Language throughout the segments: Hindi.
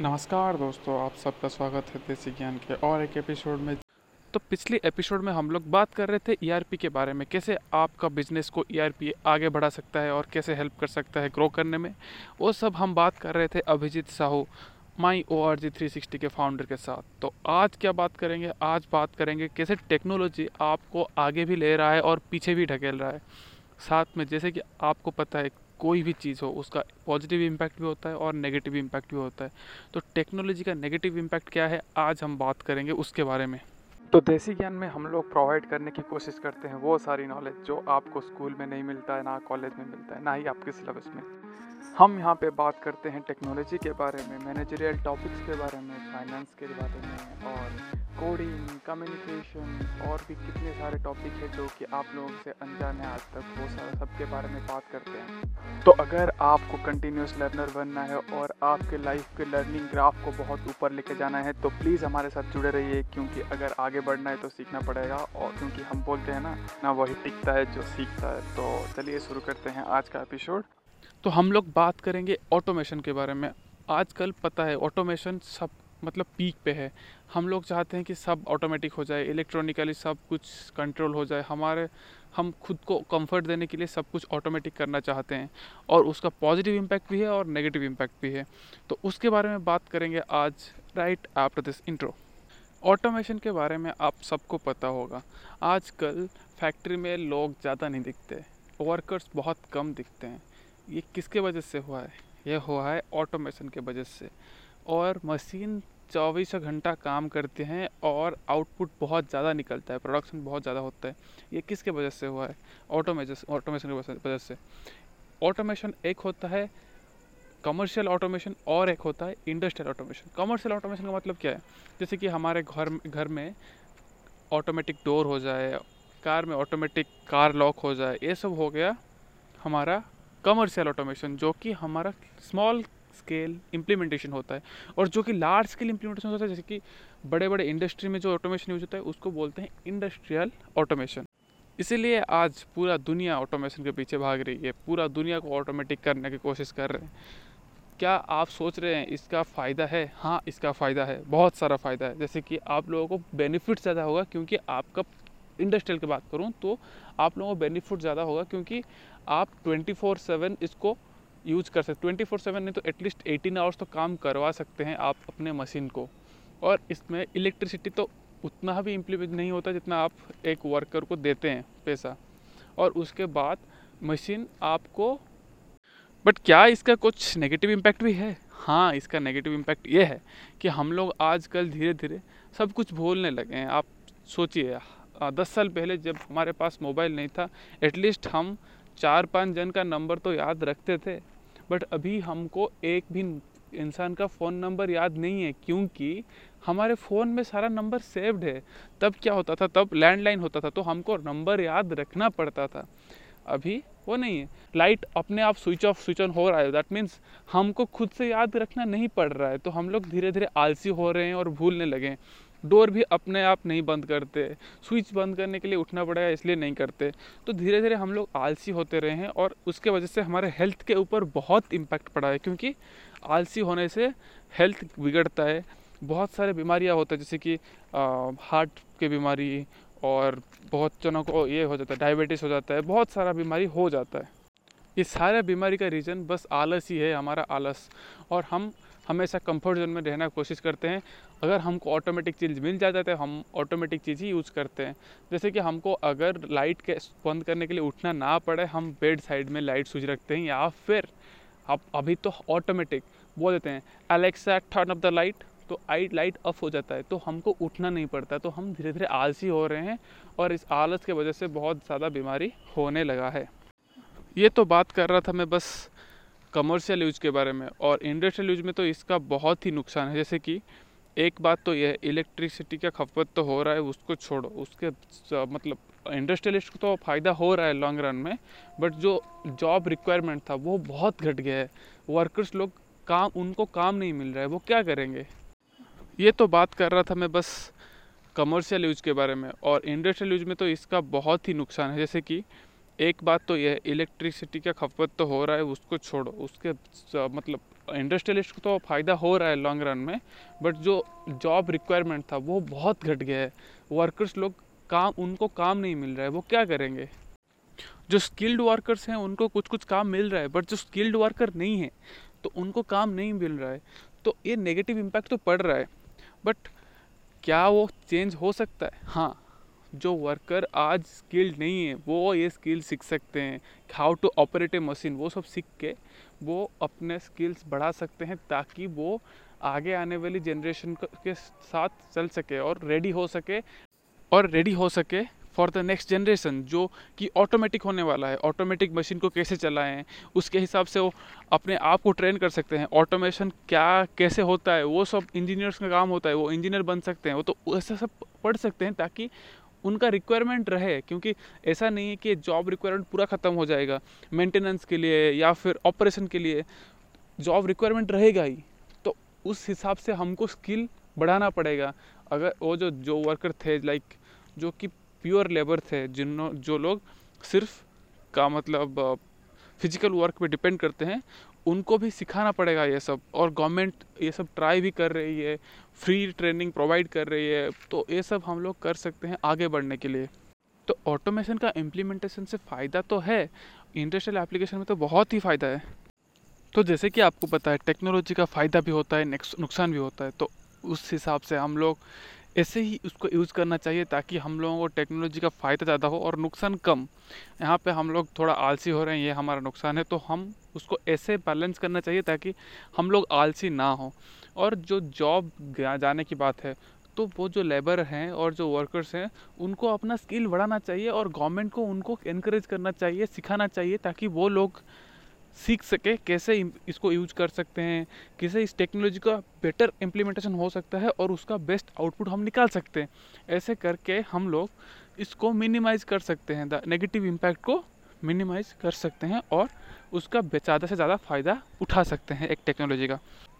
नमस्कार दोस्तों, आप सबका स्वागत है देसी ज्ञान के और एक एपिसोड में। तो पिछले एपिसोड में हम लोग बात कर रहे थे ईआरपी के बारे में, कैसे आपका बिज़नेस को ईआरपी आगे बढ़ा सकता है और कैसे हेल्प कर सकता है ग्रो करने में। वो सब हम बात कर रहे थे Abhijit Sahu, my O R G three sixty के फाउंडर के साथ। तो आज क्या बात करेंगे? आज बात करेंगे कैसे टेक्नोलॉजी आपको आगे भी ले रहा है और पीछे भी ढकेल रहा है। साथ में जैसे कि आपको पता है कोई भी चीज़ हो, उसका पॉजिटिव इम्पैक्ट भी होता है और नेगेटिव इम्पैक्ट भी होता है। तो टेक्नोलॉजी का नेगेटिव इम्पैक्ट क्या है, आज हम बात करेंगे उसके बारे में। तो देसी ज्ञान में हम लोग प्रोवाइड करने की कोशिश करते हैं वो सारी नॉलेज जो आपको स्कूल में नहीं मिलता है, ना कॉलेज में मिलता है, ना ही आपके सिलेबस में। हम यहाँ पे बात करते हैं टेक्नोलॉजी के बारे में मैनेजरियल टॉपिक्स के बारे में फाइनेंस के बारे में और कोडिंग कम्युनिकेशन और भी कितने सारे टॉपिक है जो कि आप लोगों से अनजान है आज तक वो सारा सबके बारे में बात करते हैं। तो अगर आपको कंटिन्यूस लर्नर बनना है और आपके लाइफ के लर्निंग ग्राफ को बहुत ऊपर लेके जाना है तो प्लीज़ हमारे साथ जुड़े रहिए, क्योंकि अगर आगे बढ़ना है तो सीखना पड़ेगा, और क्योंकि हम बोलते हैं ना ना वही टिकता है जो सीखता है। तो चलिए शुरू करते हैं आज का एपिसोड तो हम लोग बात करेंगे ऑटोमेशन के बारे में। आजकल पता है ऑटोमेशन सब मतलब पीक पे है। हम लोग चाहते हैं कि सब ऑटोमेटिक हो जाए इलेक्ट्रॉनिकली सब कुछ कंट्रोल हो जाए। हमारे, हम खुद को कंफर्ट देने के लिए सब कुछ ऑटोमेटिक करना चाहते हैं और उसका पॉजिटिव इम्पैक्ट भी है और नेगेटिव इम्पैक्ट भी है। तो उसके बारे में बात करेंगे आज right after this intro automation के बारे में आप सबको पता होगा, आजकल फैक्ट्री में लोग ज़्यादा नहीं दिखते वर्कर्स बहुत कम दिखते हैं। ये किसके वजह से हुआ है? यह हुआ है ऑटोमेशन के वजह से। और मशीन चौबीसों घंटा काम करते हैं और आउटपुट बहुत ज़्यादा निकलता है, प्रोडक्शन बहुत ज़्यादा होता है। ये किसके वजह से हुआ है? ऑटोमेशन ऑटोमेशन की वजह से। ऑटोमेशन एक होता है, कमर्शियल ऑटोमेशन और एक होता है, इंडस्ट्रियल ऑटोमेशन। कमर्शियल ऑटोमेशन का मतलब क्या है? जैसे कि हमारे घर घर में ऑटोमेटिक डोर हो जाए, कार में ऑटोमेटिक कार लॉक हो जाए, ये सब हो गया हमारा कमर्शियल ऑटोमेशन, जो कि हमारा स्मॉल स्केल इम्प्लीमेंटेशन होता है। और जो कि लार्ज स्केल इम्प्लीमेंटेशन होता है, जैसे कि बड़े बड़े इंडस्ट्री में जो ऑटोमेशन यूज़ होता है, उसको बोलते हैं इंडस्ट्रियल ऑटोमेशन इसीलिए आज पूरा दुनिया ऑटोमेशन के पीछे भाग रही है। पूरा दुनिया को ऑटोमेटिक करने की कोशिश कर रहे हैं। क्या आप सोच रहे हैं इसका फ़ायदा है? हाँ इसका फ़ायदा है। बहुत सारा फ़ायदा है। जैसे कि आप लोगों को बेनिफिट ज़्यादा होगा क्योंकि आपका इंडस्ट्रियल की बात करूँ तो आप लोगों को बेनिफिट ज़्यादा होगा क्योंकि आप ट्वेंटी फोर सेवन इसको यूज़ कर सकते ट्वेंटी फोर सेवन नहीं तो एटलीस्ट एटीन आवर्स तो काम करवा सकते हैं आप अपने मशीन को। और इसमें इलेक्ट्रिसिटी तो उतना भी इम्प्लीमेंट नहीं होता जितना आप एक वर्कर को देते हैं पैसा। और उसके बाद मशीन आपको बट क्या इसका कुछ नेगेटिव इम्पैक्ट भी है? हाँ इसका नेगेटिव इम्पैक्ट ये है कि हम लोग आजकल धीरे धीरे सब कुछ भूलने लगे हैं। आप सोचिए दस साल पहले जब हमारे पास मोबाइल नहीं था एटलीस्ट हम चार पाँच जन का नंबर तो याद रखते थे। बट अभी हमको एक भी इंसान का फ़ोन नंबर याद नहीं है, क्योंकि हमारे फ़ोन में सारा नंबर सेव्ड है। तब क्या होता था? तब लैंडलाइन होता था तो हमको नंबर याद रखना पड़ता था। अभी वो नहीं है। लाइट अपने आप स्विच ऑफ़ स्विच ऑन हो रहा है। दैट मीन्स हमको खुद से याद रखना नहीं पड़ रहा है। तो हम लोग धीरे धीरे आलसी हो रहे हैं और भूलने लगे हैं। डोर भी अपने आप नहीं बंद करते। स्विच बंद करने के लिए उठना पड़ेगा इसलिए नहीं करते। तो धीरे धीरे हम लोग आलसी होते रहे हैं और उसके वजह से हमारे हेल्थ के ऊपर बहुत इम्पैक्ट पड़ा है क्योंकि आलसी होने से हेल्थ बिगड़ता है। बहुत सारे बीमारियाँ होती है, जैसे कि हार्ट की बीमारी और बहुत जनों को ये हो जाता है डायबिटीज़ हो जाता है, बहुत सारा बीमारी हो जाता है। ये सारे बीमारी का रीज़न बस आलस ही है, हमारा आलस। और हम हमेशा कंफर्ट जोन में रहना कोशिश करते हैं। अगर हमको ऑटोमेटिक चीज़ मिल जाता है तो हम ऑटोमेटिक चीज़ ही यूज़ करते हैं। जैसे कि हमको अगर लाइट के बंद करने के लिए उठना ना पड़े, हम बेड साइड में लाइट स्विच रखते हैं या फिर अब अभी तो ऑटोमेटिक बोल देते हैं Alexa turn off the light तो आई लाइट ऑफ़ हो जाता है तो हमको उठना नहीं पड़ता। तो हम धीरे धीरे आलसी हो रहे हैं और इस आलस के वजह से बहुत ज़्यादा बीमारी होने लगा है। ये तो बात कर रहा था मैं बस कमर्शियल यूज़ के बारे में और इंडस्ट्रियल यूज़ में तो इसका बहुत ही नुकसान है। जैसे कि एक बात तो यह है इलेक्ट्रिसिटी का खपत तो हो रहा है, उसको छोड़ो, उसके मतलब इंडस्ट्रियलिस्ट को तो फ़ायदा हो रहा है लॉन्ग रन में बट जो जॉब रिक्वायरमेंट था वो बहुत घट गया है। वर्कर्स लोग काम, उनको काम नहीं मिल रहा है, वो क्या करेंगे? ये तो बात कर रहा था मैं बस कमर्शियल यूज़ के बारे में और इंडस्ट्रियल यूज़ में तो इसका बहुत ही नुकसान है। जैसे कि एक बात तो यह है इलेक्ट्रिसिटी का खपत तो हो रहा है, उसको छोड़ो। उसके मतलब इंडस्ट्रियलिस्ट को तो फ़ायदा हो रहा है लॉन्ग रन में बट जो जॉब रिक्वायरमेंट था, वो बहुत घट गया है। वर्कर्स लोग काम, उनको काम नहीं मिल रहा है, वो क्या करेंगे? जो स्किल्ड वर्कर्स हैं, उनको कुछ कुछ काम मिल रहा है बट जो स्किल्ड वर्कर नहीं है तो उनको काम नहीं मिल रहा है। तो ये नेगेटिव इम्पैक्ट तो पड़ रहा है बट क्या वो चेंज हो सकता है? हाँ जो वर्कर आज स्किल्ड नहीं है, वो ये स्किल सीख सकते हैं। How to operate a machine वो सब सीख के वो अपने स्किल्स बढ़ा सकते हैं ताकि वो आगे आने वाली जनरेशन के साथ चल सके और रेडी हो सके और रेडी हो सके फॉर द नेक्स्ट जनरेशन जो कि ऑटोमेटिक होने वाला है। ऑटोमेटिक मशीन को कैसे चलाएँ, उसके हिसाब से वो अपने आप को ट्रेन कर सकते हैं। ऑटोमेशन क्या, कैसे होता है, वो सब इंजीनियर्स का काम होता है, वो इंजीनियर बन सकते हैं, वो तो ऐसा सब पढ़ सकते हैं ताकि उनका रिक्वायरमेंट रहे, क्योंकि ऐसा नहीं है कि जॉब रिक्वायरमेंट पूरा ख़त्म हो जाएगा मेंटेनेंस के लिए या फिर ऑपरेशन के लिए जॉब रिक्वायरमेंट रहेगा ही। तो उस हिसाब से हमको स्किल बढ़ाना पड़ेगा। अगर वो जो जो वर्कर थे लाइक जो कि प्योर लेबर थे जिन जो लोग सिर्फ़ का मतलब फ़िज़िकल वर्क पे डिपेंड करते हैं, उनको भी सिखाना पड़ेगा ये सब। और गवर्नमेंट ये सब ट्राई भी कर रही है फ्री ट्रेनिंग प्रोवाइड कर रही है तो ये सब हम लोग कर सकते हैं आगे बढ़ने के लिए। तो ऑटोमेशन का इम्प्लीमेंटेशन से फ़ायदा तो है इंडस्ट्रियल एप्लीकेशन में तो बहुत ही फ़ायदा है। तो जैसे कि आपको पता है टेक्नोलॉजी का फ़ायदा भी होता है नुकसान भी होता है तो उस हिसाब से हम लोग ऐसे ही उसको यूज़ करना चाहिए ताकि हम लोगों को टेक्नोलॉजी का फ़ायदा ज़्यादा हो और नुकसान कम। यहाँ पे हम लोग थोड़ा आलसी हो रहे हैं, ये हमारा नुकसान है तो हम उसको ऐसे बैलेंस करना चाहिए ताकि हम लोग आलसी ना हो। और जो जॉब जाने की बात है तो वो जो लेबर हैं और जो वर्कर्स हैं, उनको अपना स्किल बढ़ाना चाहिए और गवर्नमेंट को उनको इनक्रेज करना चाहिए, सिखाना चाहिए ताकि वो लोग सीख सके, कैसे इसको यूज़ कर सकते हैं, कैसे इस टेक्नोलॉजी का बेटर इम्प्लीमेंटेशन हो सकता है और उसका बेस्ट आउटपुट हम निकाल सकते हैं। ऐसे करके हम लोग इसको मिनिमाइज कर सकते हैं द नेगेटिव इम्पैक्ट को मिनिमाइज कर सकते हैं और उसका ज़्यादा से ज़्यादा फ़ायदा उठा सकते हैं एक टेक्नोलॉजी का।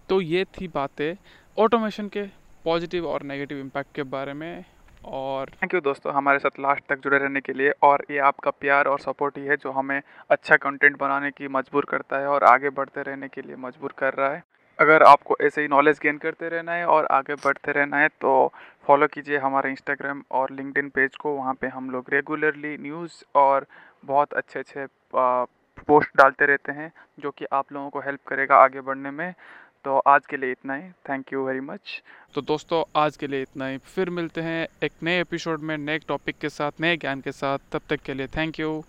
तो ये थी बातें ऑटोमेशन के पॉजिटिव और नेगेटिव इम्पैक्ट के बारे में। और थैंक यू दोस्तों हमारे साथ लास्ट तक जुड़े रहने के लिए और ये आपका प्यार और सपोर्ट ही है जो हमें अच्छा कंटेंट बनाने की मजबूर करता है और आगे बढ़ते रहने के लिए मजबूर कर रहा है। अगर आपको ऐसे ही नॉलेज गेन करते रहना है और आगे बढ़ते रहना है तो फॉलो कीजिए हमारे इंस्टाग्राम और लिंकड पेज को, वहाँ पे हम लोग रेगुलरली न्यूज़ और बहुत अच्छे अच्छे पोस्ट डालते रहते हैं जो कि आप लोगों को हेल्प करेगा आगे बढ़ने में। तो आज के लिए इतना ही। थैंक यू वेरी मच तो दोस्तों, आज के लिए इतना ही। फिर मिलते हैं एक नए एपिसोड में, नए टॉपिक के साथ, नए ज्ञान के साथ। तब तक के लिए थैंक यू